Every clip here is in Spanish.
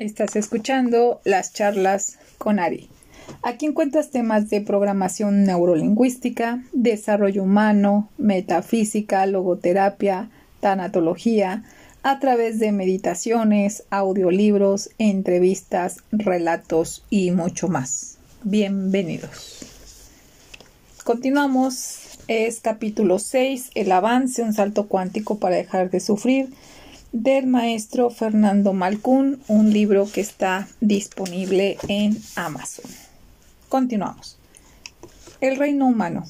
Estás escuchando las charlas con Ari. Aquí encuentras temas de programación neurolingüística, desarrollo humano, metafísica, logoterapia, tanatología, a través de meditaciones, audiolibros, entrevistas, relatos y mucho más. Bienvenidos. Continuamos, es capítulo 6, el avance, un salto cuántico para dejar de sufrir del maestro Fernando Malcún, un libro que está disponible en Amazon. Continuamos. El reino humano,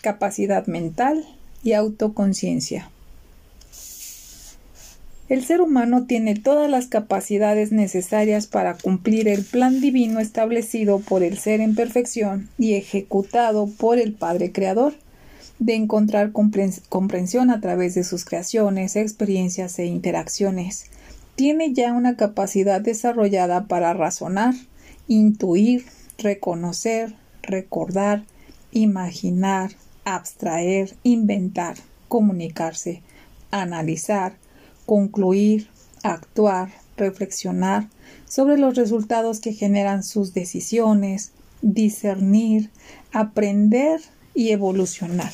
capacidad mental y autoconciencia. El ser humano tiene todas las capacidades necesarias para cumplir el plan divino establecido por el ser en perfección y ejecutado por el Padre Creador de encontrar comprensión a través de sus creaciones, experiencias e interacciones. Tiene ya una capacidad desarrollada para razonar, intuir, reconocer, recordar, imaginar, abstraer, inventar, comunicarse, analizar, concluir, actuar, reflexionar sobre los resultados que generan sus decisiones, discernir, aprender y evolucionar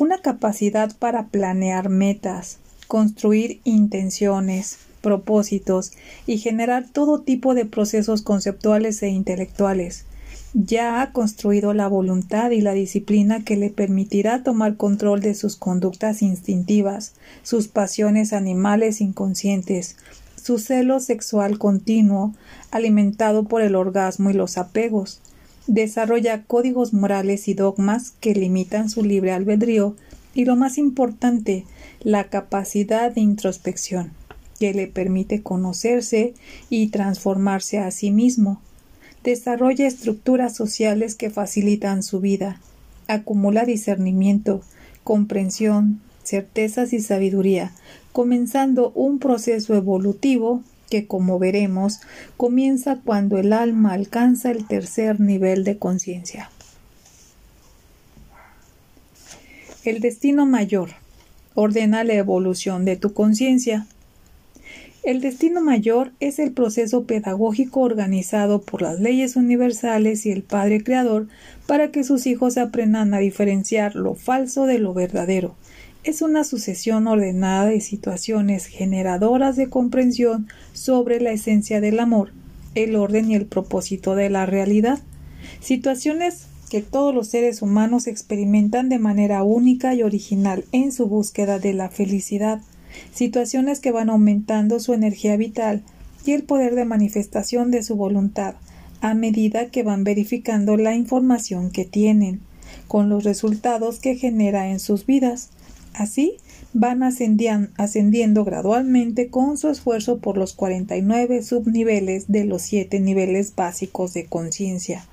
una capacidad para planear metas, construir intenciones, propósitos y generar todo tipo de procesos conceptuales e intelectuales. Ya ha construido la voluntad y la disciplina que le permitirá tomar control de sus conductas instintivas, sus pasiones animales inconscientes, su celo sexual continuo, alimentado por el orgasmo y los apegos, desarrolla códigos morales y dogmas que limitan su libre albedrío y lo más importante, la capacidad de introspección, que le permite conocerse y transformarse a sí mismo. Desarrolla estructuras sociales que facilitan su vida. Acumula discernimiento, comprensión, certezas y sabiduría, comenzando un proceso evolutivo que, como veremos, comienza cuando el alma alcanza el tercer nivel de conciencia. El destino mayor ordena la evolución de tu conciencia. El destino mayor es el proceso pedagógico organizado por las leyes universales y el Padre Creador para que sus hijos aprendan a diferenciar lo falso de lo verdadero, es una sucesión ordenada de situaciones generadoras de comprensión sobre la esencia del amor, el orden y el propósito de la realidad. Situaciones que todos los seres humanos experimentan de manera única y original en su búsqueda de la felicidad. Situaciones que van aumentando su energía vital y el poder de manifestación de su voluntad a medida que van verificando la información que tienen, con los resultados que genera en sus vidas. Así, van ascendiendo gradualmente con su esfuerzo por los 49 subniveles de los siete niveles básicos de conciencia.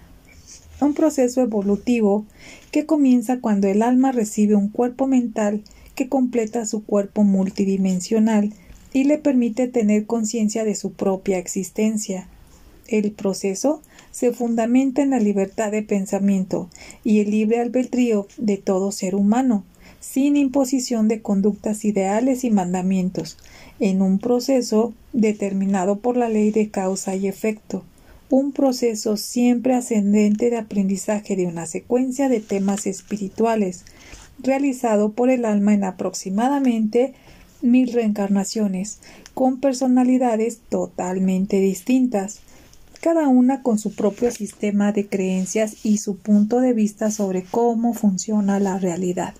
Un proceso evolutivo que comienza cuando el alma recibe un cuerpo mental que completa su cuerpo multidimensional y le permite tener conciencia de su propia existencia. El proceso se fundamenta en la libertad de pensamiento y el libre albedrío de todo ser humano, sin imposición de conductas ideales y mandamientos, en un proceso determinado por la ley de causa y efecto, un proceso siempre ascendente de aprendizaje de una secuencia de temas espirituales, realizado por el alma en aproximadamente mil reencarnaciones, con personalidades totalmente distintas, cada una con su propio sistema de creencias y su punto de vista sobre cómo funciona la realidad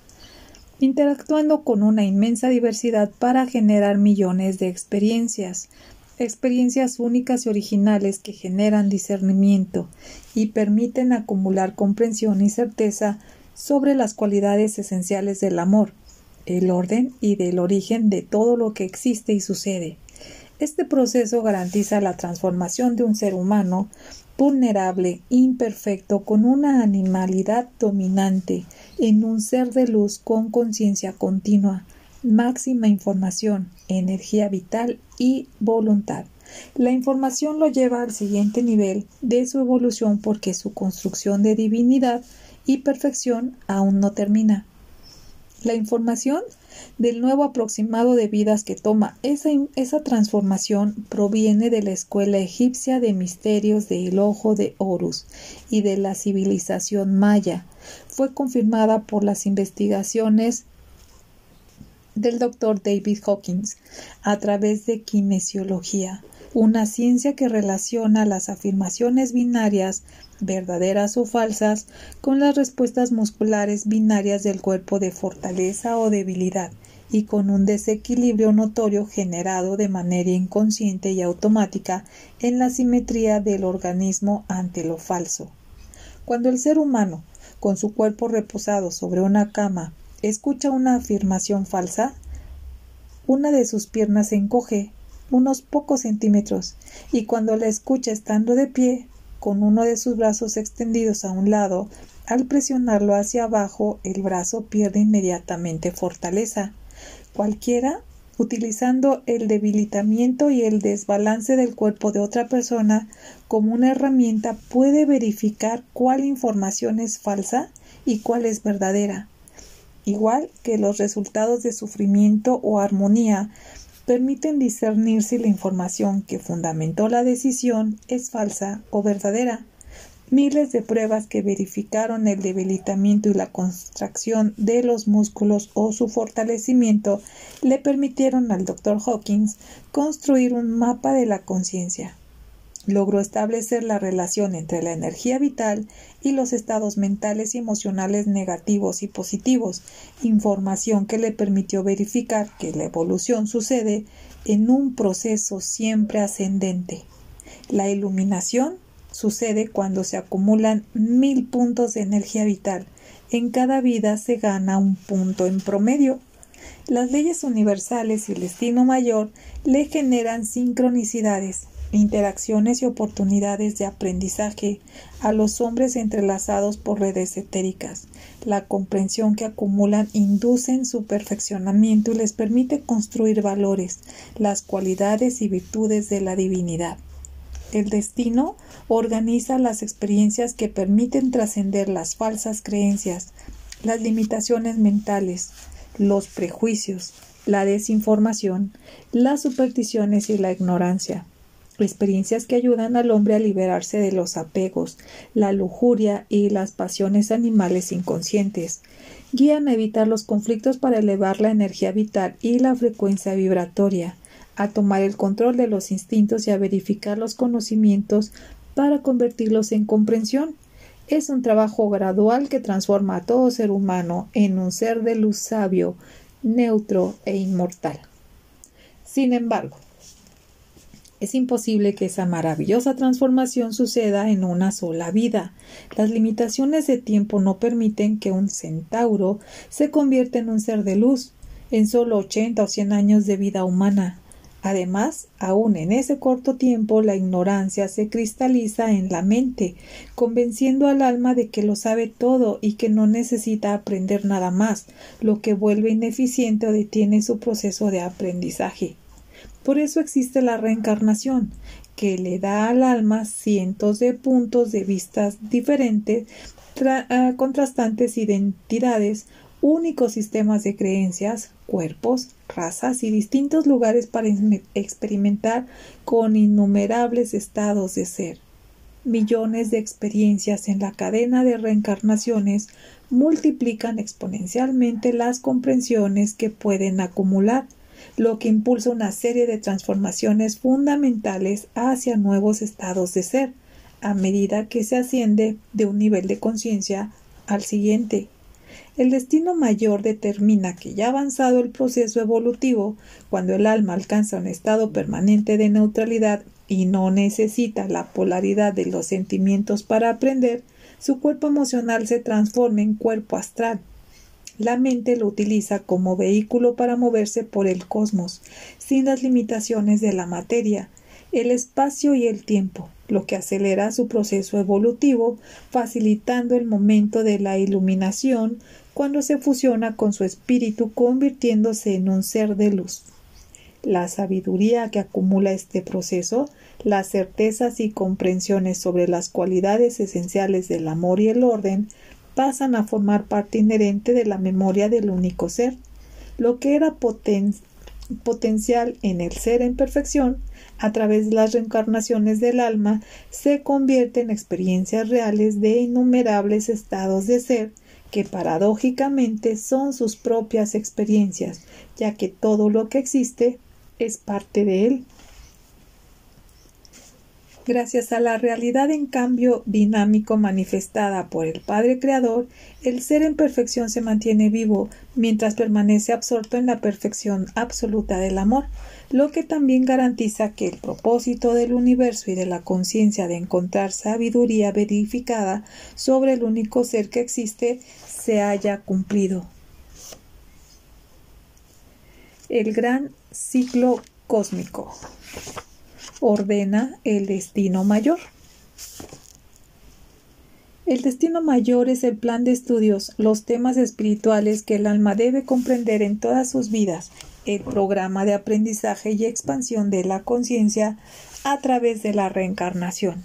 interactuando con una inmensa diversidad para generar millones de experiencias, experiencias únicas y originales que generan discernimiento y permiten acumular comprensión y certeza sobre las cualidades esenciales del amor, el orden y del origen de todo lo que existe y sucede. Este proceso garantiza la transformación de un ser humano vulnerable, imperfecto, con una animalidad dominante, en un ser de luz con conciencia continua, máxima información, energía vital y voluntad. La información lo lleva al siguiente nivel de su evolución porque su construcción de divinidad y perfección aún no termina. La información del nuevo aproximado de vidas que toma esa, esa transformación proviene de la escuela egipcia de misterios del ojo de Horus y de la civilización maya. Fue confirmada por las investigaciones del doctor David Hawkins a través de kinesiología, una ciencia que relaciona las afirmaciones binarias verdaderas o falsas, con las respuestas musculares binarias del cuerpo de fortaleza o debilidad y con un desequilibrio notorio generado de manera inconsciente y automática en la simetría del organismo ante lo falso. Cuando el ser humano, con su cuerpo reposado sobre una cama, escucha una afirmación falsa, una de sus piernas se encoge unos pocos centímetros y cuando la escucha estando de pie, con uno de sus brazos extendidos a un lado, al presionarlo hacia abajo, el brazo pierde inmediatamente fortaleza. Cualquiera, utilizando el debilitamiento y el desbalance del cuerpo de otra persona como una herramienta, puede verificar cuál información es falsa y cuál es verdadera. Igual que los resultados de sufrimiento o armonía permiten discernir si la información que fundamentó la decisión es falsa o verdadera. Miles de pruebas que verificaron el debilitamiento y la contracción de los músculos o su fortalecimiento le permitieron al Dr. Hawkins construir un mapa de la conciencia logró establecer la relación entre la energía vital y los estados mentales y emocionales negativos y positivos, información que le permitió verificar que la evolución sucede en un proceso siempre ascendente. La iluminación sucede cuando se acumulan mil puntos de energía vital. En cada vida se gana un punto en promedio. Las leyes universales y el destino mayor le generan sincronicidades, interacciones y oportunidades de aprendizaje a los hombres entrelazados por redes etéricas. La comprensión que acumulan inducen su perfeccionamiento y les permite construir valores, las cualidades y virtudes de la divinidad. El destino organiza las experiencias que permiten trascender las falsas creencias, las limitaciones mentales, los prejuicios, la desinformación, las supersticiones y la ignorancia experiencias que ayudan al hombre a liberarse de los apegos, la lujuria y las pasiones animales inconscientes. Guían a evitar los conflictos para elevar la energía vital y la frecuencia vibratoria, a tomar el control de los instintos y a verificar los conocimientos para convertirlos en comprensión. Es un trabajo gradual que transforma a todo ser humano en un ser de luz sabio, neutro e inmortal. Sin embargo, es imposible que esa maravillosa transformación suceda en una sola vida. Las limitaciones de tiempo no permiten que un centauro se convierta en un ser de luz en solo ochenta o cien años de vida humana. Además, aun en ese corto tiempo la ignorancia se cristaliza en la mente, convenciendo al alma de que lo sabe todo y que no necesita aprender nada más, lo que vuelve ineficiente o detiene su proceso de aprendizaje. Por eso existe la reencarnación, que le da al alma cientos de puntos de vista diferentes, ah, contrastantes identidades, únicos sistemas de creencias, cuerpos, razas y distintos lugares para experimentar con innumerables estados de ser. Millones de experiencias en la cadena de reencarnaciones multiplican exponencialmente las comprensiones que pueden acumular lo que impulsa una serie de transformaciones fundamentales hacia nuevos estados de ser, a medida que se asciende de un nivel de conciencia al siguiente. El destino mayor determina que ya avanzado el proceso evolutivo, cuando el alma alcanza un estado permanente de neutralidad y no necesita la polaridad de los sentimientos para aprender, su cuerpo emocional se transforma en cuerpo astral, la mente lo utiliza como vehículo para moverse por el cosmos, sin las limitaciones de la materia, el espacio y el tiempo, lo que acelera su proceso evolutivo, facilitando el momento de la iluminación cuando se fusiona con su espíritu convirtiéndose en un ser de luz. La sabiduría que acumula este proceso, las certezas y comprensiones sobre las cualidades esenciales del amor y el orden, pasan a formar parte inherente de la memoria del único ser. Lo que era potencial en el ser en perfección, a través de las reencarnaciones del alma, se convierte en experiencias reales de innumerables estados de ser que paradójicamente son sus propias experiencias, ya que todo lo que existe es parte de él. Gracias a la realidad en cambio dinámico manifestada por el Padre Creador, el ser en perfección se mantiene vivo mientras permanece absorto en la perfección absoluta del amor, lo que también garantiza que el propósito del universo y de la conciencia de encontrar sabiduría verificada sobre el único ser que existe se haya cumplido. El gran ciclo cósmico ordena el destino mayor. El destino mayor es el plan de estudios, los temas espirituales que el alma debe comprender en todas sus vidas, el programa de aprendizaje y expansión de la conciencia a través de la reencarnación.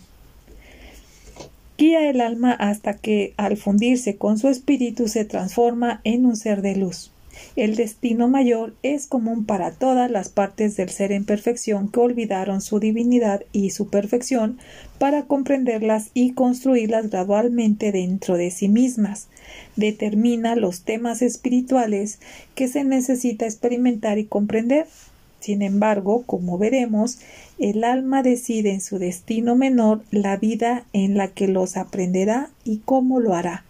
Guía el alma hasta que, al fundirse con su espíritu, se transforma en un ser de luz. El destino mayor es común para todas las partes del ser en perfección que olvidaron su divinidad y su perfección para comprenderlas y construirlas gradualmente dentro de sí mismas. Determina los temas espirituales que se necesita experimentar y comprender. Sin embargo, como veremos, el alma decide en su destino menor la vida en la que los aprenderá y cómo lo hará.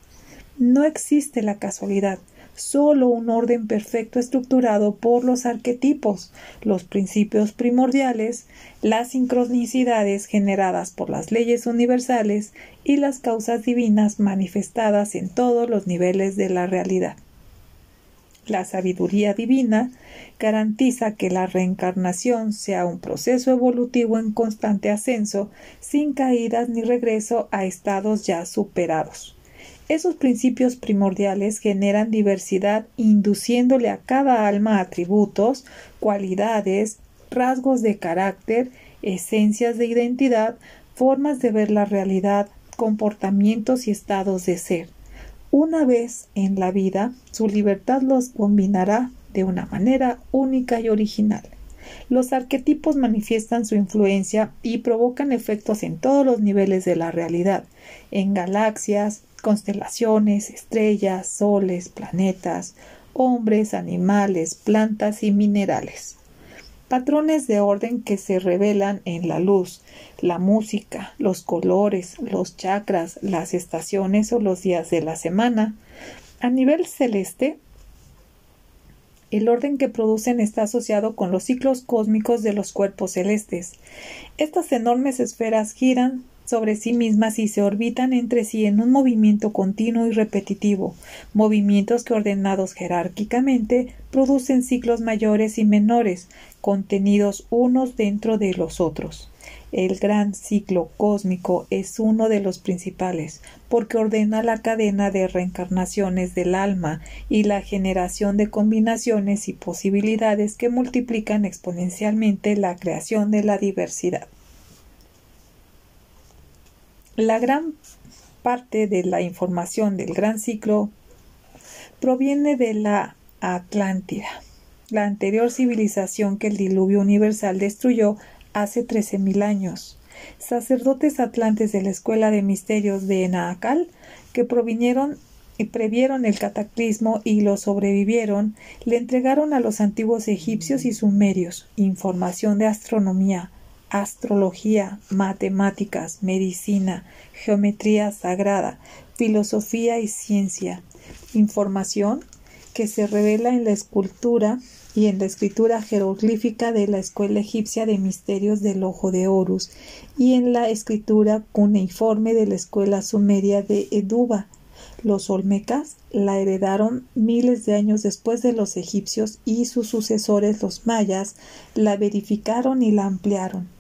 No existe la casualidad solo un orden perfecto estructurado por los arquetipos, los principios primordiales, las sincronicidades generadas por las leyes universales y las causas divinas manifestadas en todos los niveles de la realidad. La sabiduría divina garantiza que la reencarnación sea un proceso evolutivo en constante ascenso, sin caídas ni regreso a estados ya superados. Esos principios primordiales generan diversidad, induciéndole a cada alma atributos, cualidades, rasgos de carácter, esencias de identidad, formas de ver la realidad, comportamientos y estados de ser. Una vez en la vida, su libertad los combinará de una manera única y original. Los arquetipos manifiestan su influencia y provocan efectos en todos los niveles de la realidad, en galaxias, constelaciones, estrellas, soles, planetas, hombres, animales, plantas y minerales. Patrones de orden que se revelan en la luz, la música, los colores, los chakras, las estaciones o los días de la semana. A nivel celeste, el orden que producen está asociado con los ciclos cósmicos de los cuerpos celestes. Estas enormes esferas giran sobre sí mismas y se orbitan entre sí en un movimiento continuo y repetitivo, movimientos que ordenados jerárquicamente producen ciclos mayores y menores, contenidos unos dentro de los otros. El gran ciclo cósmico es uno de los principales, porque ordena la cadena de reencarnaciones del alma y la generación de combinaciones y posibilidades que multiplican exponencialmente la creación de la diversidad. La gran parte de la información del gran ciclo proviene de la Atlántida, la anterior civilización que el diluvio universal destruyó hace trece mil años. Sacerdotes atlantes de la Escuela de Misterios de Enaacal, que provinieron y previeron el cataclismo y lo sobrevivieron, le entregaron a los antiguos egipcios y sumerios información de astronomía, astrología, matemáticas, medicina, geometría sagrada, filosofía y ciencia, información que se revela en la escultura y en la escritura jeroglífica de la escuela egipcia de misterios del ojo de Horus y en la escritura cuneiforme de la escuela sumeria de Eduba. Los olmecas la heredaron miles de años después de los egipcios y sus sucesores los mayas la verificaron y la ampliaron.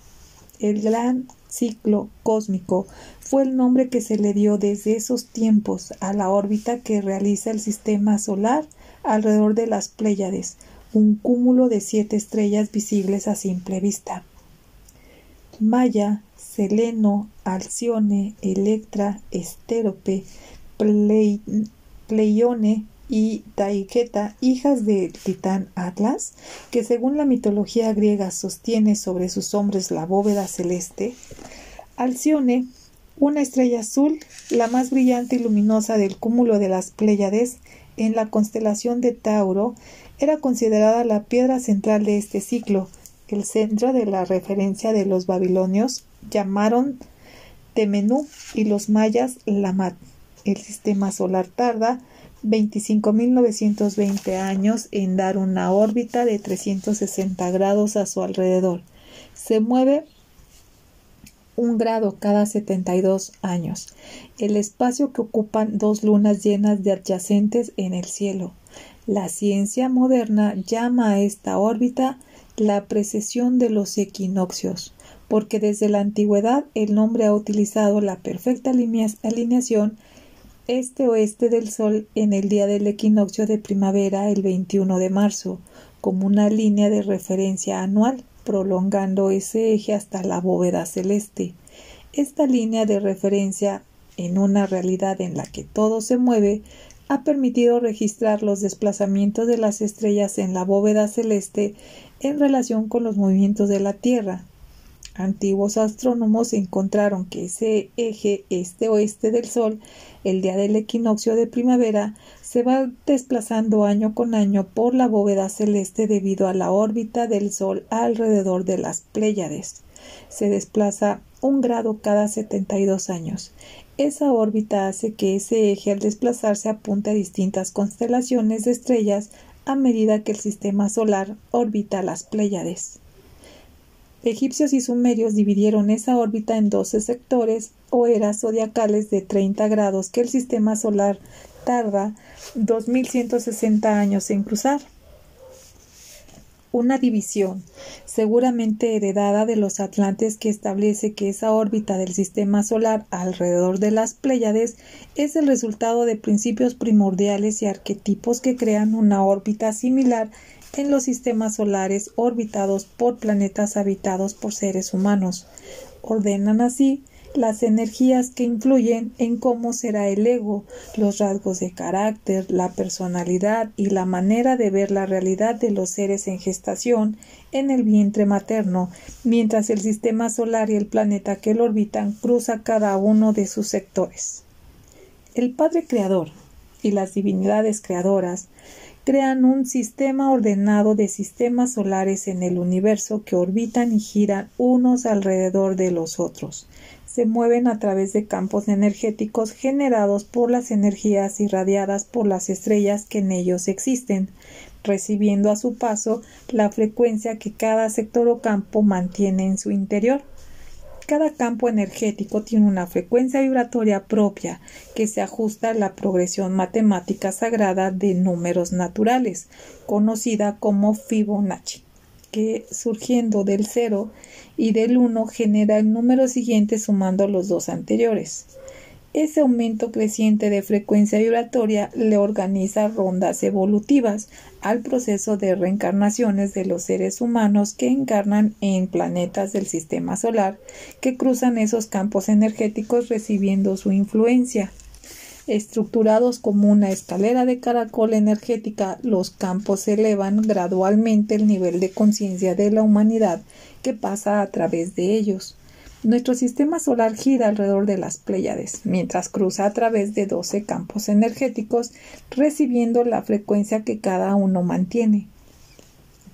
El gran ciclo cósmico fue el nombre que se le dio desde esos tiempos a la órbita que realiza el sistema solar alrededor de las Pléyades, un cúmulo de siete estrellas visibles a simple vista. Maya, Seleno, Alcione, Electra, Estérope, Pleione y Taiketa, hijas del titán Atlas, que según la mitología griega sostiene sobre sus hombres la bóveda celeste, Alcione, una estrella azul, la más brillante y luminosa del cúmulo de las Pléyades, en la constelación de Tauro, era considerada la piedra central de este ciclo, el centro de la referencia de los babilonios llamaron Temenú y los mayas Lamat. El sistema solar tarda 25.920 años en dar una órbita de 360 grados a su alrededor. Se mueve un grado cada 72 años, el espacio que ocupan dos lunas llenas de adyacentes en el cielo. La ciencia moderna llama a esta órbita la precesión de los equinoccios, porque desde la antigüedad el nombre ha utilizado la perfecta alineación este-oeste del Sol en el día del equinoccio de primavera el 21 de marzo, como una línea de referencia anual, prolongando ese eje hasta la bóveda celeste. Esta línea de referencia, en una realidad en la que todo se mueve, ha permitido registrar los desplazamientos de las estrellas en la bóveda celeste en relación con los movimientos de la Tierra, Antiguos astrónomos encontraron que ese eje este-oeste del Sol, el día del equinoccio de primavera, se va desplazando año con año por la bóveda celeste debido a la órbita del Sol alrededor de las Pléyades. Se desplaza un grado cada 72 años. Esa órbita hace que ese eje al desplazarse apunte a distintas constelaciones de estrellas a medida que el sistema solar orbita las Pléyades. Egipcios y sumerios dividieron esa órbita en 12 sectores o eras zodiacales de 30 grados que el sistema solar tarda 2160 años en cruzar. Una división, seguramente heredada de los atlantes que establece que esa órbita del sistema solar alrededor de las Pléyades es el resultado de principios primordiales y arquetipos que crean una órbita similar en los sistemas solares orbitados por planetas habitados por seres humanos. Ordenan así las energías que influyen en cómo será el ego, los rasgos de carácter, la personalidad y la manera de ver la realidad de los seres en gestación en el vientre materno, mientras el sistema solar y el planeta que lo orbitan cruza cada uno de sus sectores. El Padre Creador y las divinidades creadoras crean un sistema ordenado de sistemas solares en el universo que orbitan y giran unos alrededor de los otros. Se mueven a través de campos energéticos generados por las energías irradiadas por las estrellas que en ellos existen, recibiendo a su paso la frecuencia que cada sector o campo mantiene en su interior. Cada campo energético tiene una frecuencia vibratoria propia que se ajusta a la progresión matemática sagrada de números naturales, conocida como Fibonacci, que surgiendo del 0 y del 1 genera el número siguiente sumando los dos anteriores. Ese aumento creciente de frecuencia vibratoria le organiza rondas evolutivas al proceso de reencarnaciones de los seres humanos que encarnan en planetas del sistema solar que cruzan esos campos energéticos recibiendo su influencia. Estructurados como una escalera de caracol energética, los campos elevan gradualmente el nivel de conciencia de la humanidad que pasa a través de ellos. Nuestro sistema solar gira alrededor de las Pléyades, mientras cruza a través de 12 campos energéticos, recibiendo la frecuencia que cada uno mantiene.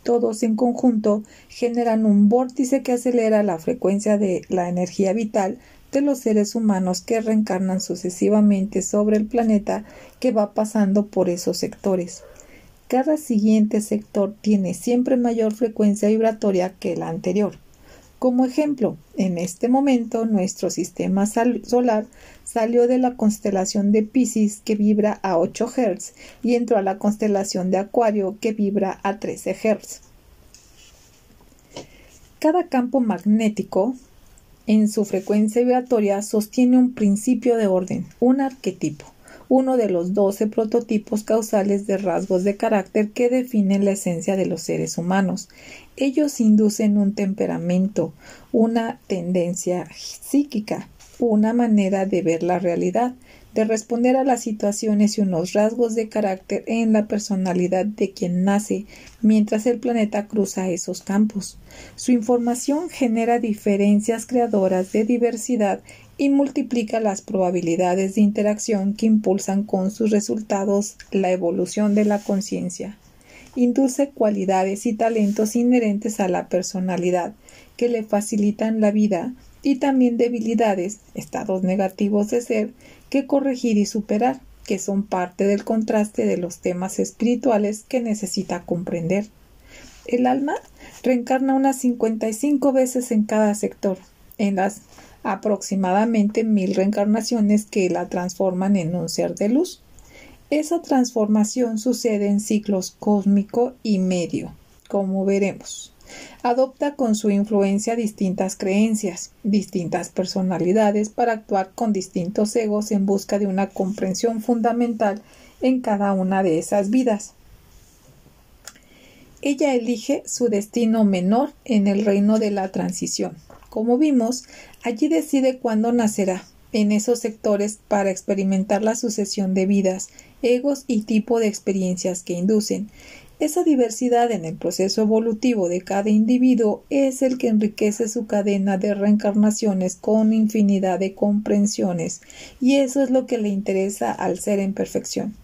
Todos en conjunto generan un vórtice que acelera la frecuencia de la energía vital de los seres humanos que reencarnan sucesivamente sobre el planeta que va pasando por esos sectores. Cada siguiente sector tiene siempre mayor frecuencia vibratoria que el anterior. Como ejemplo, en este momento nuestro sistema solar salió de la constelación de Pisces que vibra a 8 Hz y entró a la constelación de Acuario que vibra a 13 Hz. Cada campo magnético en su frecuencia vibratoria sostiene un principio de orden, un arquetipo uno de los doce prototipos causales de rasgos de carácter que definen la esencia de los seres humanos. Ellos inducen un temperamento, una tendencia psíquica, una manera de ver la realidad, de responder a las situaciones y unos rasgos de carácter en la personalidad de quien nace mientras el planeta cruza esos campos. Su información genera diferencias creadoras de diversidad y multiplica las probabilidades de interacción que impulsan con sus resultados la evolución de la conciencia. Induce cualidades y talentos inherentes a la personalidad que le facilitan la vida y también debilidades, estados negativos de ser, que corregir y superar, que son parte del contraste de los temas espirituales que necesita comprender. El alma reencarna unas 55 veces en cada sector, en las aproximadamente mil reencarnaciones que la transforman en un ser de luz. Esa transformación sucede en ciclos cósmico y medio, como veremos adopta con su influencia distintas creencias, distintas personalidades para actuar con distintos egos en busca de una comprensión fundamental en cada una de esas vidas. Ella elige su destino menor en el reino de la transición. Como vimos, allí decide cuándo nacerá, en esos sectores para experimentar la sucesión de vidas, egos y tipo de experiencias que inducen, esa diversidad en el proceso evolutivo de cada individuo es el que enriquece su cadena de reencarnaciones con infinidad de comprensiones, y eso es lo que le interesa al ser en perfección.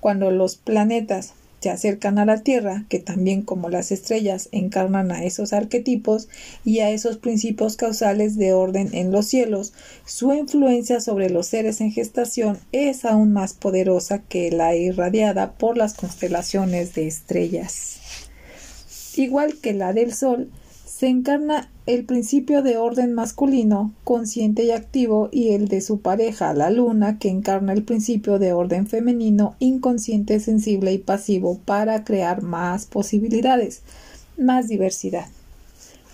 Cuando los planetas se acercan a la Tierra, que también como las estrellas encarnan a esos arquetipos y a esos principios causales de orden en los cielos, su influencia sobre los seres en gestación es aún más poderosa que la irradiada por las constelaciones de estrellas. Igual que la del Sol, se encarna el principio de orden masculino, consciente y activo, y el de su pareja, la luna, que encarna el principio de orden femenino, inconsciente, sensible y pasivo, para crear más posibilidades, más diversidad.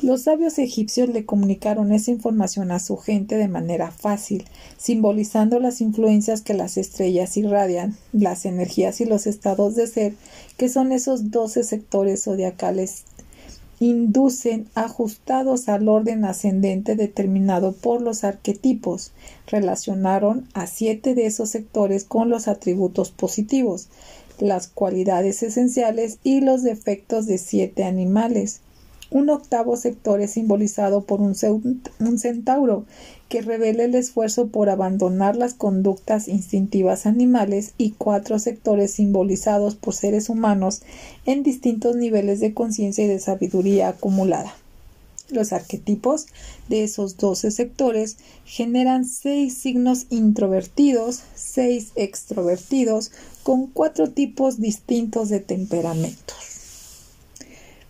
Los sabios egipcios le comunicaron esa información a su gente de manera fácil, simbolizando las influencias que las estrellas irradian, las energías y los estados de ser, que son esos doce sectores zodiacales inducen ajustados al orden ascendente determinado por los arquetipos. Relacionaron a siete de esos sectores con los atributos positivos, las cualidades esenciales y los defectos de siete animales. Un octavo sector es simbolizado por un, centauro, que revela el esfuerzo por abandonar las conductas instintivas animales y cuatro sectores simbolizados por seres humanos en distintos niveles de conciencia y de sabiduría acumulada. Los arquetipos de esos doce sectores generan seis signos introvertidos, seis extrovertidos, con cuatro tipos distintos de temperamentos.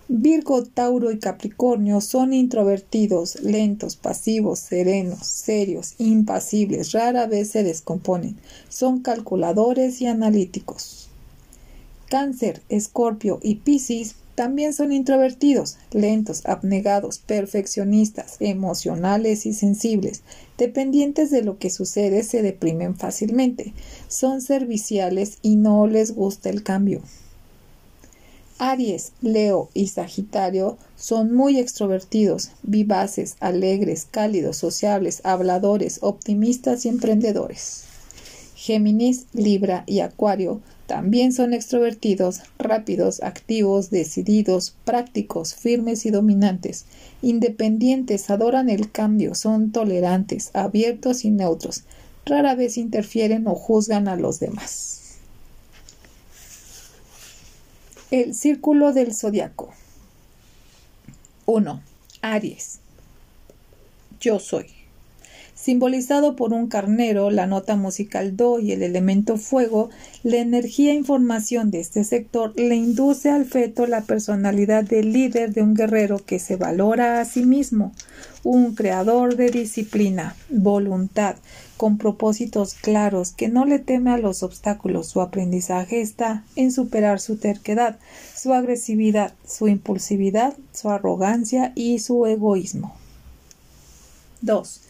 Virgo, Tauro y Capricornio son introvertidos, lentos, pasivos, serenos, serios, impasibles, rara vez se descomponen, son calculadores y analíticos. Cáncer, Escorpio y Piscis también son introvertidos, lentos, abnegados, perfeccionistas, emocionales y sensibles, dependientes de lo que sucede, se deprimen fácilmente, son serviciales y no les gusta el cambio. Aries, Leo y Sagitario son muy extrovertidos, vivaces, alegres, cálidos, sociables, habladores, optimistas y emprendedores. Géminis, Libra y Acuario también son extrovertidos, rápidos, activos, decididos, prácticos, firmes y dominantes. Independientes, adoran el cambio, son tolerantes, abiertos y neutros. Rara vez interfieren o juzgan a los demás. El círculo del zodiaco. 1. Aries. Yo soy. Simbolizado por un carnero, la nota musical Do y el elemento fuego, la energía e información de este sector le induce al feto la personalidad del líder de un guerrero que se valora a sí mismo, un creador de disciplina, voluntad, con propósitos claros, que no le teme a los obstáculos. Su aprendizaje está en superar su terquedad, su agresividad, su impulsividad, su arrogancia y su egoísmo. 2.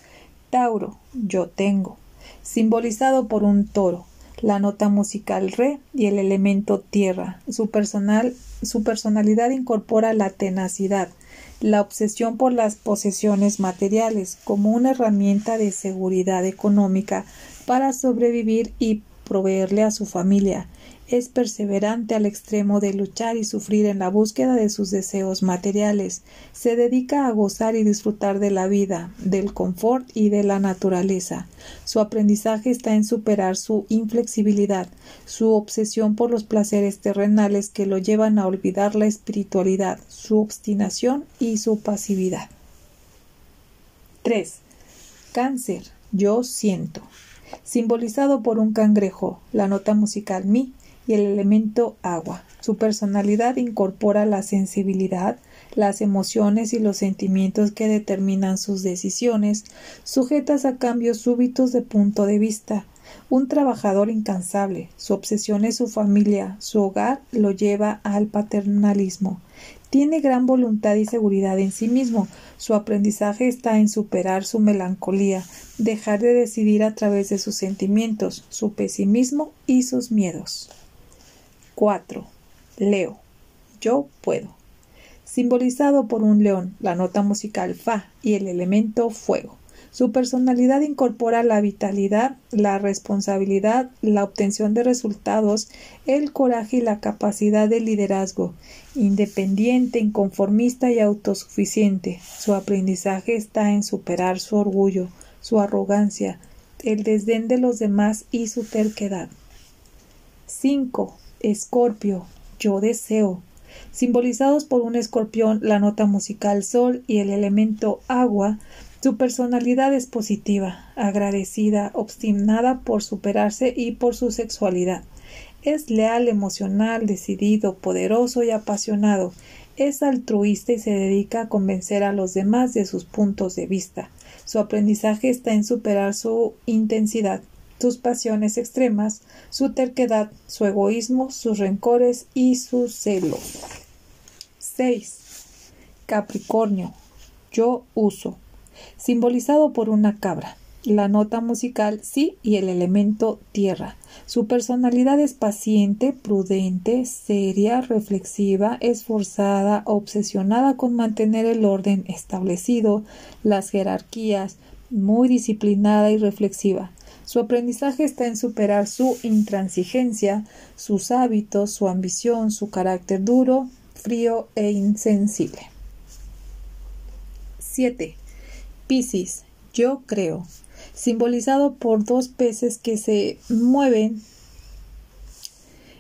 Tauro, yo tengo, simbolizado por un toro, la nota musical re y el elemento tierra. Su, personal, su personalidad incorpora la tenacidad, la obsesión por las posesiones materiales como una herramienta de seguridad económica para sobrevivir y proveerle a su familia. Es perseverante al extremo de luchar y sufrir en la búsqueda de sus deseos materiales. Se dedica a gozar y disfrutar de la vida, del confort y de la naturaleza. Su aprendizaje está en superar su inflexibilidad, su obsesión por los placeres terrenales que lo llevan a olvidar la espiritualidad, su obstinación y su pasividad. 3. Cáncer. Yo siento simbolizado por un cangrejo, la nota musical mi y el elemento agua. Su personalidad incorpora la sensibilidad, las emociones y los sentimientos que determinan sus decisiones, sujetas a cambios súbitos de punto de vista. Un trabajador incansable, su obsesión es su familia, su hogar lo lleva al paternalismo. Tiene gran voluntad y seguridad en sí mismo. Su aprendizaje está en superar su melancolía, dejar de decidir a través de sus sentimientos, su pesimismo y sus miedos. 4. Leo. Yo puedo. Simbolizado por un león, la nota musical Fa y el elemento fuego. Su personalidad incorpora la vitalidad, la responsabilidad, la obtención de resultados, el coraje y la capacidad de liderazgo. Independiente, inconformista y autosuficiente. Su aprendizaje está en superar su orgullo, su arrogancia, el desdén de los demás y su terquedad. 5. Escorpio. Yo deseo simbolizados por un escorpión, la nota musical sol y el elemento agua, su personalidad es positiva, agradecida, obstinada por superarse y por su sexualidad. Es leal, emocional, decidido, poderoso y apasionado. Es altruista y se dedica a convencer a los demás de sus puntos de vista. Su aprendizaje está en superar su intensidad, sus pasiones extremas, su terquedad, su egoísmo, sus rencores y sus celos. 6. Capricornio. Yo uso simbolizado por una cabra, la nota musical sí y el elemento tierra. Su personalidad es paciente, prudente, seria, reflexiva, esforzada, obsesionada con mantener el orden establecido, las jerarquías, muy disciplinada y reflexiva. Su aprendizaje está en superar su intransigencia, sus hábitos, su ambición, su carácter duro, frío e insensible. 7. Piscis, yo creo, simbolizado por dos peces que se mueven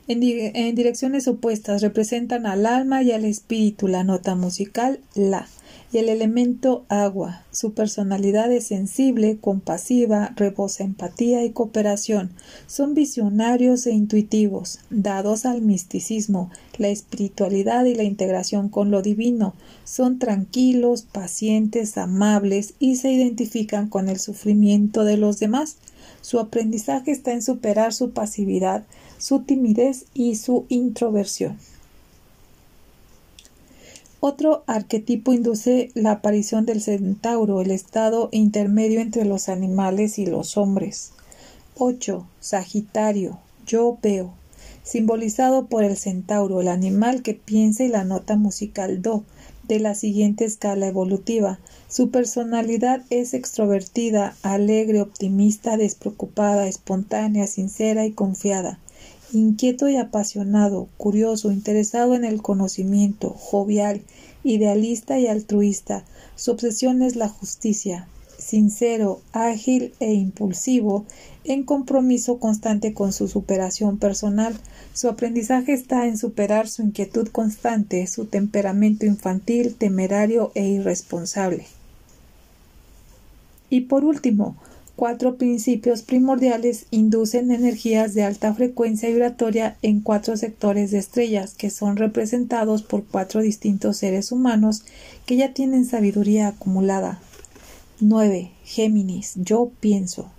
en, direcciones opuestas, representan al alma y al espíritu, la nota musical la y el elemento agua. Su personalidad es sensible, compasiva, rebosa empatía y cooperación. Son visionarios e intuitivos, dados al misticismo, la espiritualidad y la integración con lo divino. Son tranquilos, pacientes, amables y se identifican con el sufrimiento de los demás. Su aprendizaje está en superar su pasividad, su timidez y su introversión. Otro arquetipo induce la aparición del centauro, el estado intermedio entre los animales y los hombres. 8. Sagitario. Yo veo. Simbolizado por el centauro, el animal que piensa y la nota musical do, de la siguiente escala evolutiva. Su personalidad es extrovertida, alegre, optimista, despreocupada, espontánea, sincera y confiada inquieto y apasionado, curioso, interesado en el conocimiento, jovial, idealista y altruista. Su obsesión es la justicia, sincero, ágil e impulsivo, en compromiso constante con su superación personal. Su aprendizaje está en superar su inquietud constante, su temperamento infantil, temerario e irresponsable. Y por último, Cuatro principios primordiales inducen energías de alta frecuencia vibratoria en cuatro sectores de estrellas, que son representados por cuatro distintos seres humanos que ya tienen sabiduría acumulada. 9. Géminis, yo pienso,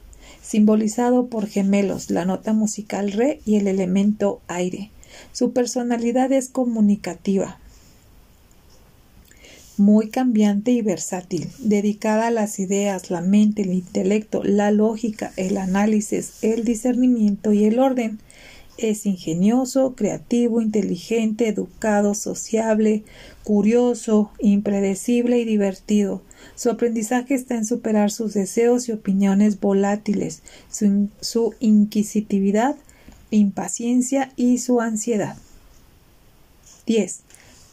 simbolizado por gemelos, la nota musical re y el elemento aire. Su personalidad es comunicativa, muy cambiante y versátil, dedicada a las ideas, la mente, el intelecto, la lógica, el análisis, el discernimiento y el orden. Es ingenioso, creativo, inteligente, educado, sociable, curioso, impredecible y divertido. Su aprendizaje está en superar sus deseos y opiniones volátiles, su, inquisitividad, impaciencia y su ansiedad. 10.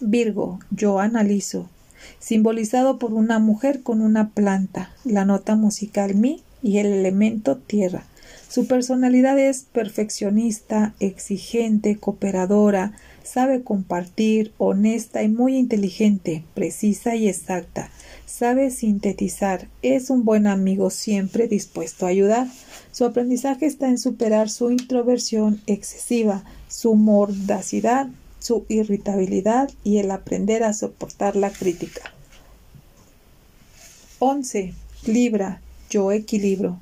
Virgo, yo analizo, simbolizado por una mujer con una planta, la nota musical mi y el elemento tierra. Su personalidad es perfeccionista, exigente, cooperadora, sabe compartir, honesta y muy inteligente, precisa y exacta. Sabe sintetizar, es un buen amigo siempre dispuesto a ayudar. Su aprendizaje está en superar su introversión excesiva, su mordacidad, su irritabilidad y el aprender a soportar la crítica. 11. Libra, yo equilibro,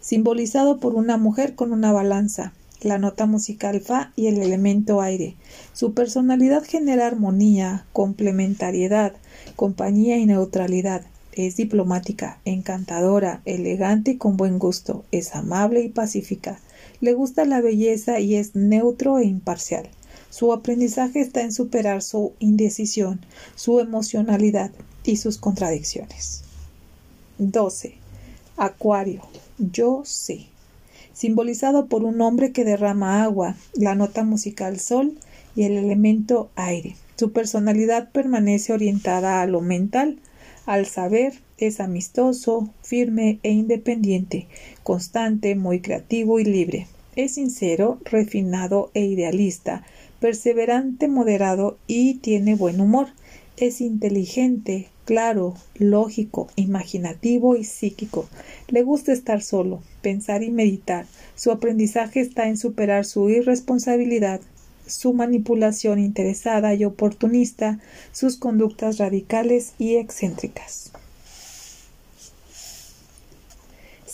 simbolizado por una mujer con una balanza, la nota musical Fa y el elemento aire. Su personalidad genera armonía, complementariedad, compañía y neutralidad. Es diplomática, encantadora, elegante y con buen gusto. Es amable y pacífica. Le gusta la belleza y es neutro e imparcial. Su aprendizaje está en superar su indecisión, su emocionalidad y sus contradicciones. 12. Acuario. Yo sé. Simbolizado por un hombre que derrama agua, la nota musical sol y el elemento aire. Su personalidad permanece orientada a lo mental, al saber, es amistoso, firme e independiente, constante, muy creativo y libre. Es sincero, refinado e idealista, perseverante, moderado y tiene buen humor. Es inteligente, claro, lógico, imaginativo y psíquico. Le gusta estar solo, pensar y meditar. Su aprendizaje está en superar su irresponsabilidad, su manipulación interesada y oportunista, sus conductas radicales y excéntricas.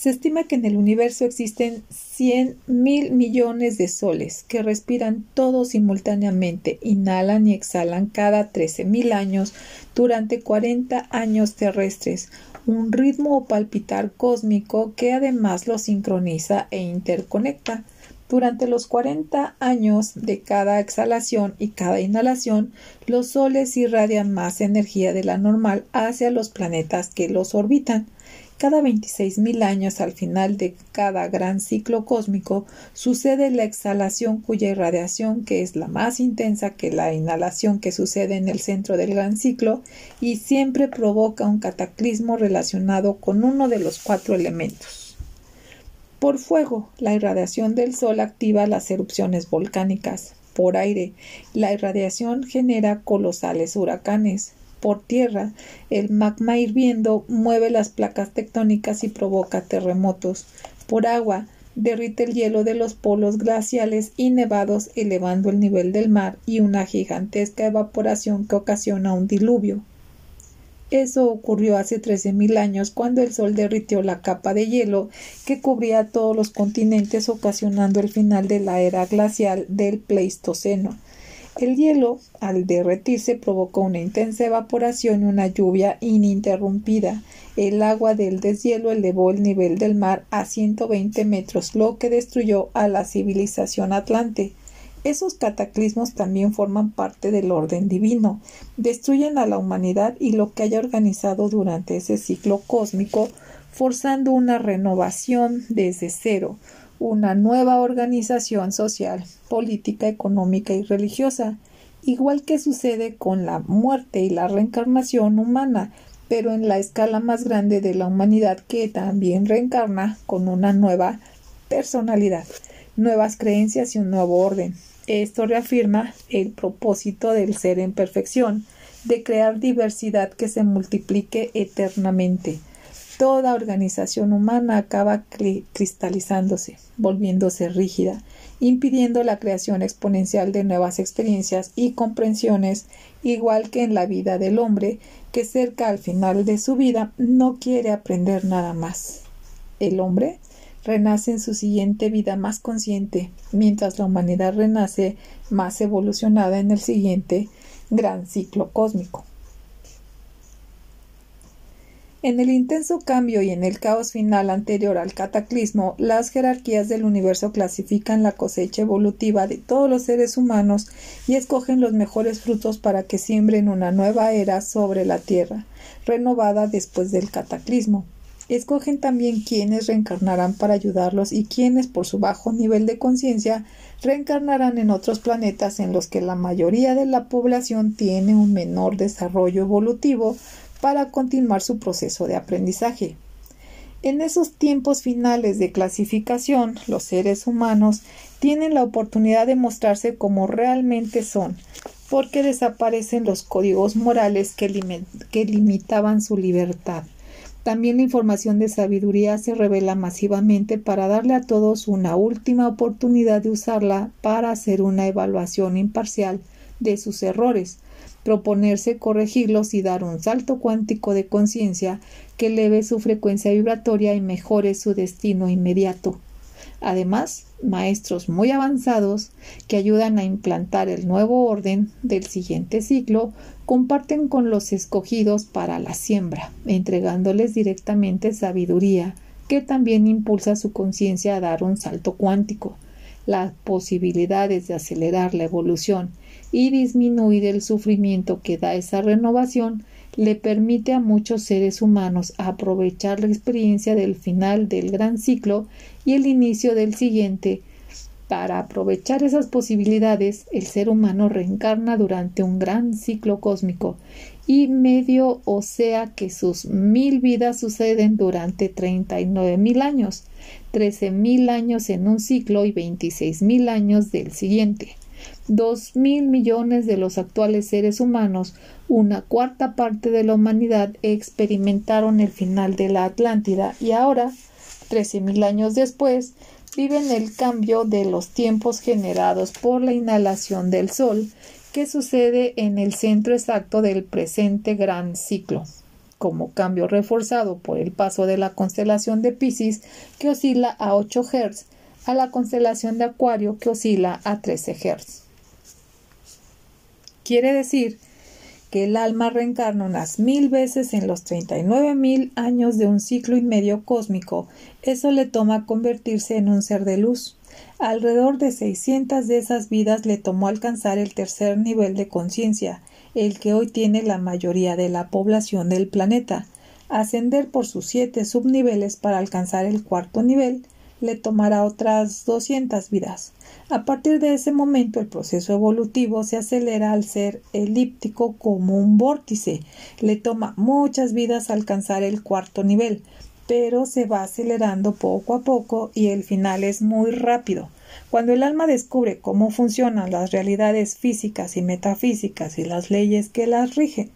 Se estima que en el universo existen cien mil millones de soles que respiran todos simultáneamente, inhalan y exhalan cada trece mil años durante cuarenta años terrestres, un ritmo o palpitar cósmico que además los sincroniza e interconecta. Durante los cuarenta años de cada exhalación y cada inhalación, los soles irradian más energía de la normal hacia los planetas que los orbitan. Cada mil años al final de cada gran ciclo cósmico sucede la exhalación cuya irradiación que es la más intensa que la inhalación que sucede en el centro del gran ciclo y siempre provoca un cataclismo relacionado con uno de los cuatro elementos. Por fuego, la irradiación del Sol activa las erupciones volcánicas. Por aire, la irradiación genera colosales huracanes por tierra, el magma hirviendo mueve las placas tectónicas y provoca terremotos. Por agua, derrite el hielo de los polos glaciales y nevados elevando el nivel del mar y una gigantesca evaporación que ocasiona un diluvio. Eso ocurrió hace trece mil años cuando el Sol derritió la capa de hielo que cubría todos los continentes ocasionando el final de la era glacial del Pleistoceno. El hielo, al derretirse, provocó una intensa evaporación y una lluvia ininterrumpida. El agua del deshielo elevó el nivel del mar a 120 metros, lo que destruyó a la civilización atlante. Esos cataclismos también forman parte del orden divino, destruyen a la humanidad y lo que haya organizado durante ese ciclo cósmico, forzando una renovación desde cero, una nueva organización social, política, económica y religiosa, igual que sucede con la muerte y la reencarnación humana, pero en la escala más grande de la humanidad que también reencarna con una nueva personalidad, nuevas creencias y un nuevo orden. Esto reafirma el propósito del ser en perfección, de crear diversidad que se multiplique eternamente, toda organización humana acaba cristalizándose, volviéndose rígida, impidiendo la creación exponencial de nuevas experiencias y comprensiones, igual que en la vida del hombre, que cerca al final de su vida no quiere aprender nada más. El hombre renace en su siguiente vida más consciente, mientras la humanidad renace más evolucionada en el siguiente gran ciclo cósmico. En el intenso cambio y en el caos final anterior al cataclismo, las jerarquías del universo clasifican la cosecha evolutiva de todos los seres humanos y escogen los mejores frutos para que siembren una nueva era sobre la Tierra, renovada después del cataclismo. Escogen también quienes reencarnarán para ayudarlos y quienes, por su bajo nivel de conciencia, reencarnarán en otros planetas en los que la mayoría de la población tiene un menor desarrollo evolutivo para continuar su proceso de aprendizaje. En esos tiempos finales de clasificación, los seres humanos tienen la oportunidad de mostrarse como realmente son, porque desaparecen los códigos morales que, limitaban su libertad. También la información de sabiduría se revela masivamente para darle a todos una última oportunidad de usarla para hacer una evaluación imparcial de sus errores, proponerse corregirlos y dar un salto cuántico de conciencia que eleve su frecuencia vibratoria y mejore su destino inmediato. Además, maestros muy avanzados que ayudan a implantar el nuevo orden del siguiente ciclo comparten con los escogidos para la siembra, entregándoles directamente sabiduría que también impulsa su conciencia a dar un salto cuántico. Las posibilidades de acelerar la evolución y disminuir el sufrimiento que da esa renovación le permite a muchos seres humanos aprovechar la experiencia del final del gran ciclo y el inicio del siguiente. Para aprovechar esas posibilidades, el ser humano reencarna durante un gran ciclo cósmico y medio o sea que sus mil vidas suceden durante treinta y nueve mil años, trece mil años en un ciclo y veintiséis mil años del siguiente dos mil millones de los actuales seres humanos, una cuarta parte de la humanidad, experimentaron el final de la Atlántida y ahora, trece mil años después, viven el cambio de los tiempos generados por la inhalación del Sol, que sucede en el centro exacto del presente gran ciclo como cambio reforzado por el paso de la constelación de Pisces, que oscila a 8 Hz, a la constelación de Acuario, que oscila a 13 Hz. Quiere decir que el alma reencarna unas mil veces en los 39 mil años de un ciclo y medio cósmico. Eso le toma convertirse en un ser de luz. Alrededor de 600 de esas vidas le tomó alcanzar el tercer nivel de conciencia, el que hoy tiene la mayoría de la población del planeta. Ascender por sus siete subniveles para alcanzar el cuarto nivel le tomará otras 200 vidas. A partir de ese momento el proceso evolutivo se acelera al ser elíptico como un vórtice. Le toma muchas vidas alcanzar el cuarto nivel, pero se va acelerando poco a poco y el final es muy rápido. Cuando el alma descubre cómo funcionan las realidades físicas y metafísicas y las leyes que las rigen,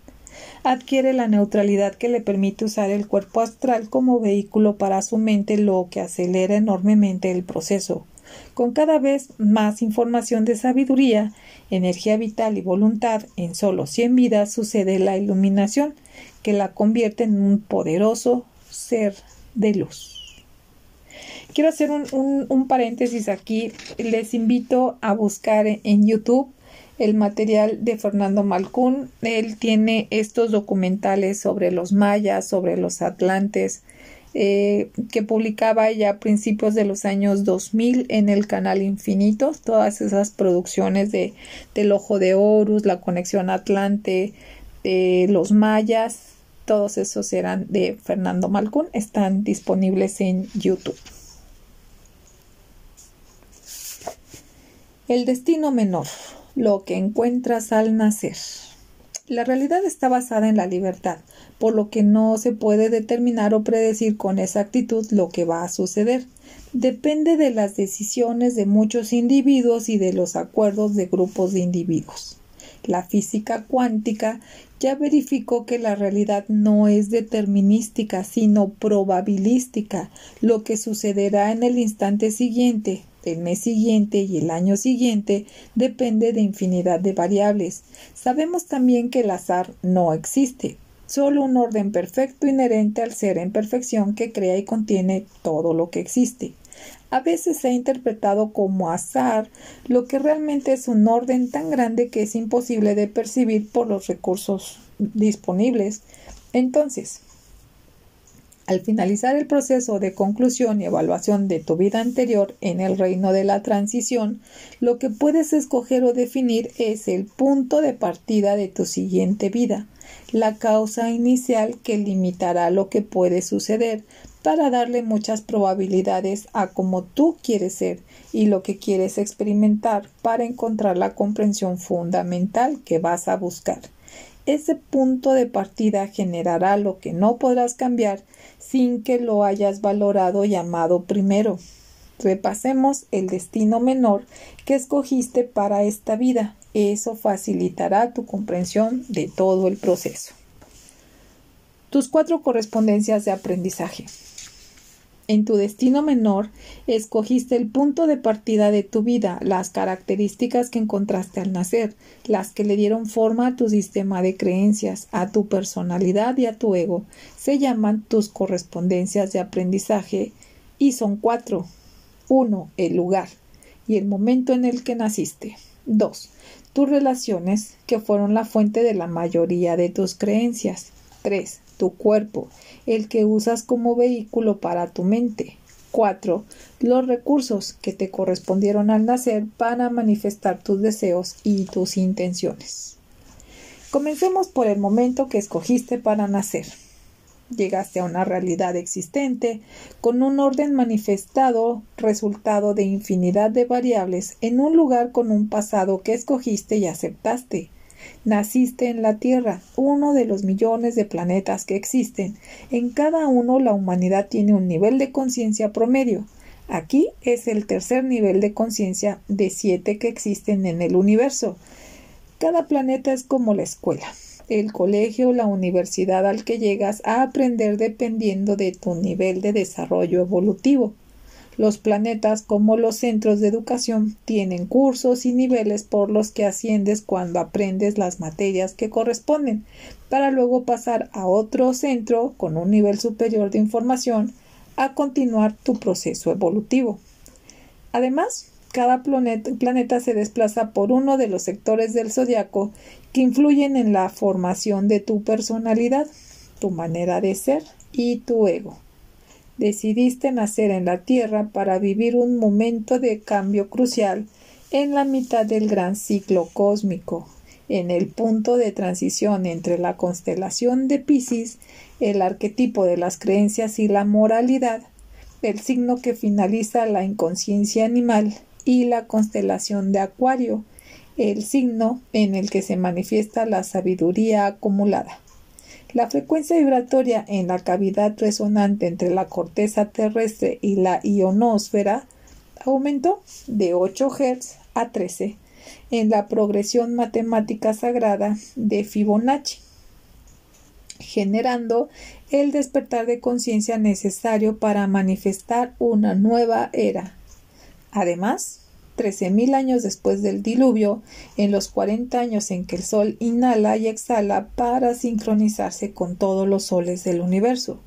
adquiere la neutralidad que le permite usar el cuerpo astral como vehículo para su mente, lo que acelera enormemente el proceso. Con cada vez más información de sabiduría, energía vital y voluntad, en solo cien vidas sucede la iluminación, que la convierte en un poderoso ser de luz. Quiero hacer un, un paréntesis aquí. Les invito a buscar en YouTube el material de Fernando Malcún. Él tiene estos documentales sobre los mayas, sobre los atlantes, eh, que publicaba ya a principios de los años 2000 en el canal Infinito, todas esas producciones de del Ojo de Horus, la conexión Atlante, de los mayas, todos esos eran de Fernando Malcún, están disponibles en YouTube. El destino menor, lo que encuentras al nacer. La realidad está basada en la libertad, por lo que no se puede determinar o predecir con exactitud lo que va a suceder. Depende de las decisiones de muchos individuos y de los acuerdos de grupos de individuos. La física cuántica ya verificó que la realidad no es determinística, sino probabilística. Lo que sucederá en el instante siguiente el mes siguiente y el año siguiente depende de infinidad de variables. Sabemos también que el azar no existe, solo un orden perfecto inherente al ser en perfección que crea y contiene todo lo que existe. A veces se ha interpretado como azar, lo que realmente es un orden tan grande que es imposible de percibir por los recursos disponibles. Entonces, Al finalizar el proceso de conclusión y evaluación de tu vida anterior en el reino de la transición, lo que puedes escoger o definir es el punto de partida de tu siguiente vida, la causa inicial que limitará lo que puede suceder para darle muchas probabilidades a cómo tú quieres ser y lo que quieres experimentar para encontrar la comprensión fundamental que vas a buscar. Ese punto de partida generará lo que no podrás cambiar sin que lo hayas valorado y amado primero. Repasemos el destino menor que escogiste para esta vida. Eso facilitará tu comprensión de todo el proceso. Tus cuatro correspondencias de aprendizaje. En tu destino menor, escogiste el punto de partida de tu vida, las características que encontraste al nacer, las que le dieron forma a tu sistema de creencias, a tu personalidad y a tu ego. Se llaman tus correspondencias de aprendizaje y son cuatro. Uno, El lugar y el momento en el que naciste. 2. Tus relaciones, que fueron la fuente de la mayoría de tus creencias. 3 tu cuerpo, el que usas como vehículo para tu mente. 4. Los recursos que te correspondieron al nacer para manifestar tus deseos y tus intenciones. Comencemos por el momento que escogiste para nacer. Llegaste a una realidad existente con un orden manifestado, resultado de infinidad de variables, en un lugar con un pasado que escogiste y aceptaste. Naciste en la Tierra, uno de los millones de planetas que existen. En cada uno la humanidad tiene un nivel de conciencia promedio. Aquí es el tercer nivel de conciencia de siete que existen en el universo. Cada planeta es como la escuela, el colegio o la universidad al que llegas a aprender dependiendo de tu nivel de desarrollo evolutivo. Los planetas, como los centros de educación, tienen cursos y niveles por los que asciendes cuando aprendes las materias que corresponden, para luego pasar a otro centro con un nivel superior de información a continuar tu proceso evolutivo. Además, cada planeta, se desplaza por uno de los sectores del zodiaco que influyen en la formación de tu personalidad, tu manera de ser y tu ego decidiste nacer en la Tierra para vivir un momento de cambio crucial en la mitad del gran ciclo cósmico, en el punto de transición entre la constelación de Pisces, el arquetipo de las creencias y la moralidad, el signo que finaliza la inconsciencia animal, y la constelación de Acuario, el signo en el que se manifiesta la sabiduría acumulada. La frecuencia vibratoria en la cavidad resonante entre la corteza terrestre y la ionosfera aumentó de 8 Hz a 13 en la progresión matemática sagrada de Fibonacci, generando el despertar de conciencia necesario para manifestar una nueva era. Además, 13.000 años después del diluvio, en los 40 años en que el Sol inhala y exhala para sincronizarse con todos los soles del universo,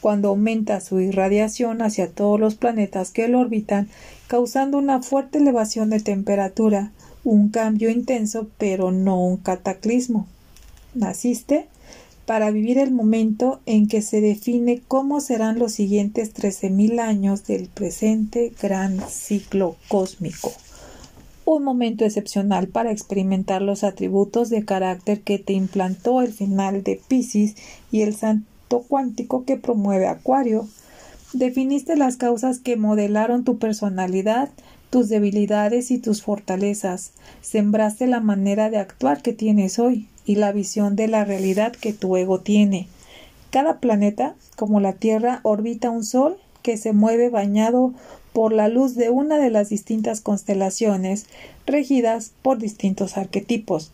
cuando aumenta su irradiación hacia todos los planetas que lo orbitan, causando una fuerte elevación de temperatura, un cambio intenso pero no un cataclismo. Naciste para vivir el momento en que se define cómo serán los siguientes 13.000 años del presente gran ciclo cósmico. Un momento excepcional para experimentar los atributos de carácter que te implantó el final de Pisces y el santo cuántico que promueve Acuario. Definiste las causas que modelaron tu personalidad, tus debilidades y tus fortalezas. Sembraste la manera de actuar que tienes hoy y la visión de la realidad que tu ego tiene. Cada planeta, como la Tierra, orbita un Sol que se mueve bañado por la luz de una de las distintas constelaciones regidas por distintos arquetipos.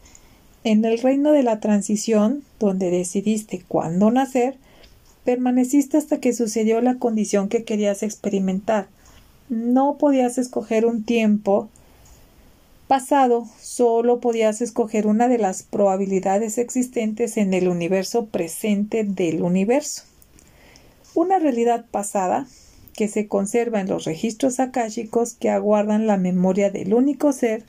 En el reino de la transición, donde decidiste cuándo nacer, permaneciste hasta que sucedió la condición que querías experimentar. No podías escoger un tiempo pasado solo podías escoger una de las probabilidades existentes en el universo presente del universo. Una realidad pasada que se conserva en los registros akáshicos que aguardan la memoria del único ser,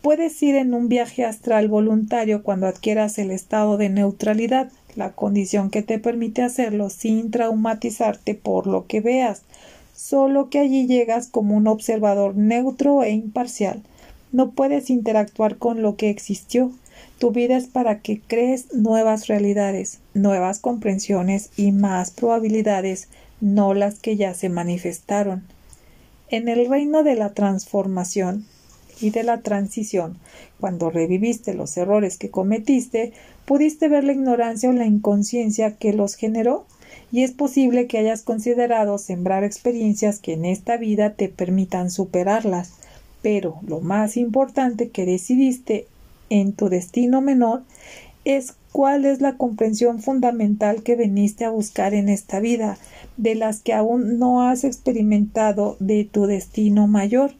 puedes ir en un viaje astral voluntario cuando adquieras el estado de neutralidad, la condición que te permite hacerlo sin traumatizarte por lo que veas, solo que allí llegas como un observador neutro e imparcial. No puedes interactuar con lo que existió. Tu vida es para que crees nuevas realidades, nuevas comprensiones y más probabilidades, no las que ya se manifestaron. En el reino de la transformación y de la transición, cuando reviviste los errores que cometiste, pudiste ver la ignorancia o la inconsciencia que los generó y es posible que hayas considerado sembrar experiencias que en esta vida te permitan superarlas. Pero lo más importante que decidiste en tu destino menor es cuál es la comprensión fundamental que veniste a buscar en esta vida, de las que aún no has experimentado de tu destino mayor.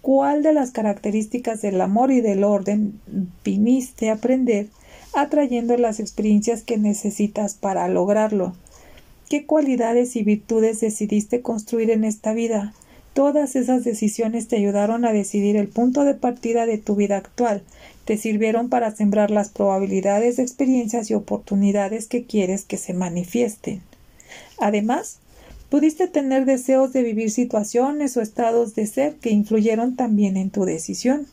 ¿Cuál de las características del amor y del orden viniste a aprender, atrayendo las experiencias que necesitas para lograrlo? ¿Qué cualidades y virtudes decidiste construir en esta vida? Todas esas decisiones te ayudaron a decidir el punto de partida de tu vida actual, te sirvieron para sembrar las probabilidades de experiencias y oportunidades que quieres que se manifiesten. Además, pudiste tener deseos de vivir situaciones o estados de ser que influyeron también en tu decisión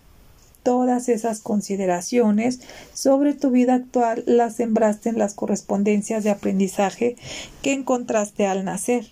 todas esas consideraciones sobre tu vida actual las sembraste en las correspondencias de aprendizaje que encontraste al nacer.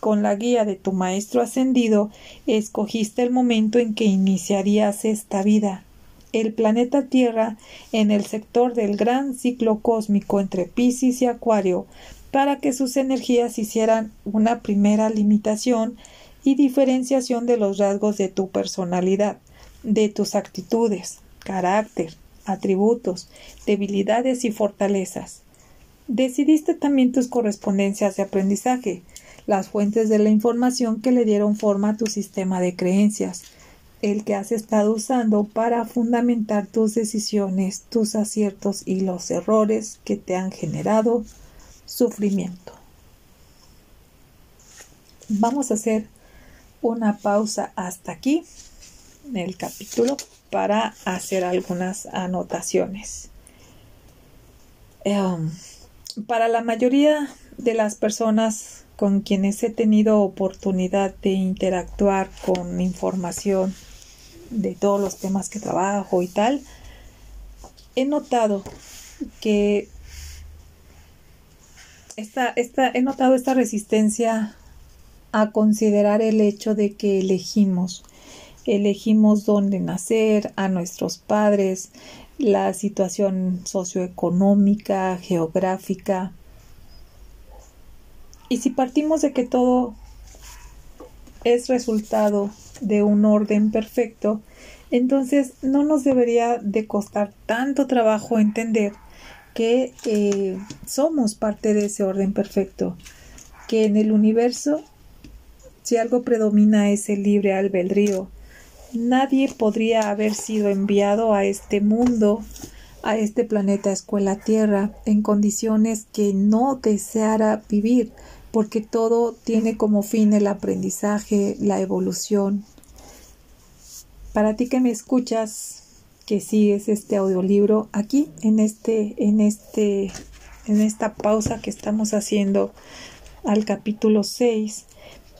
Con la guía de tu maestro ascendido, escogiste el momento en que iniciarías esta vida. El planeta Tierra en el sector del gran ciclo cósmico entre Piscis y Acuario para que sus energías hicieran una primera limitación y diferenciación de los rasgos de tu personalidad de tus actitudes, carácter, atributos, debilidades y fortalezas. Decidiste también tus correspondencias de aprendizaje, las fuentes de la información que le dieron forma a tu sistema de creencias, el que has estado usando para fundamentar tus decisiones, tus aciertos y los errores que te han generado sufrimiento. Vamos a hacer una pausa hasta aquí el capítulo para hacer algunas anotaciones. Em, para la mayoría de las personas con quienes he tenido oportunidad de interactuar con información de todos los temas que trabajo y tal, he notado que esta, esta, he notado esta resistencia a considerar el hecho de que elegimos elegimos dónde nacer, a nuestros padres, la situación socioeconómica, geográfica. Y si partimos de que todo es resultado de un orden perfecto, entonces no nos debería de costar tanto trabajo entender que eh, somos parte de ese orden perfecto, que en el universo si algo predomina es el libre albedrío, Nadie podría haber sido enviado a este mundo, a este planeta escuela Tierra, en condiciones que no deseara vivir, porque todo tiene como fin el aprendizaje, la evolución. Para ti que me escuchas, que sigues este audiolibro, aquí en este, en este, en esta pausa que estamos haciendo al capítulo 6,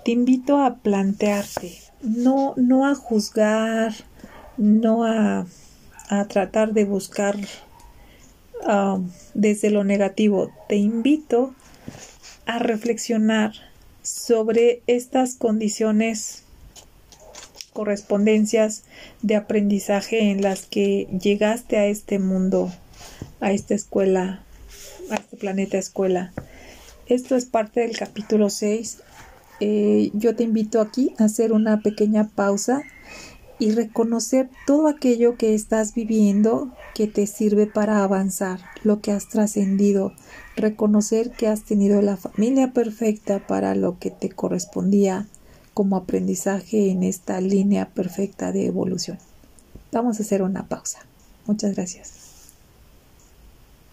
te invito a plantearte no, no a juzgar, no a, a tratar de buscar um, desde lo negativo. Te invito a reflexionar sobre estas condiciones, correspondencias de aprendizaje en las que llegaste a este mundo, a esta escuela, a este planeta escuela. Esto es parte del capítulo 6 eh, yo te invito aquí a hacer una pequeña pausa y reconocer todo aquello que estás viviendo que te sirve para avanzar, lo que has trascendido, reconocer que has tenido la familia perfecta para lo que te correspondía como aprendizaje en esta línea perfecta de evolución. Vamos a hacer una pausa. Muchas gracias.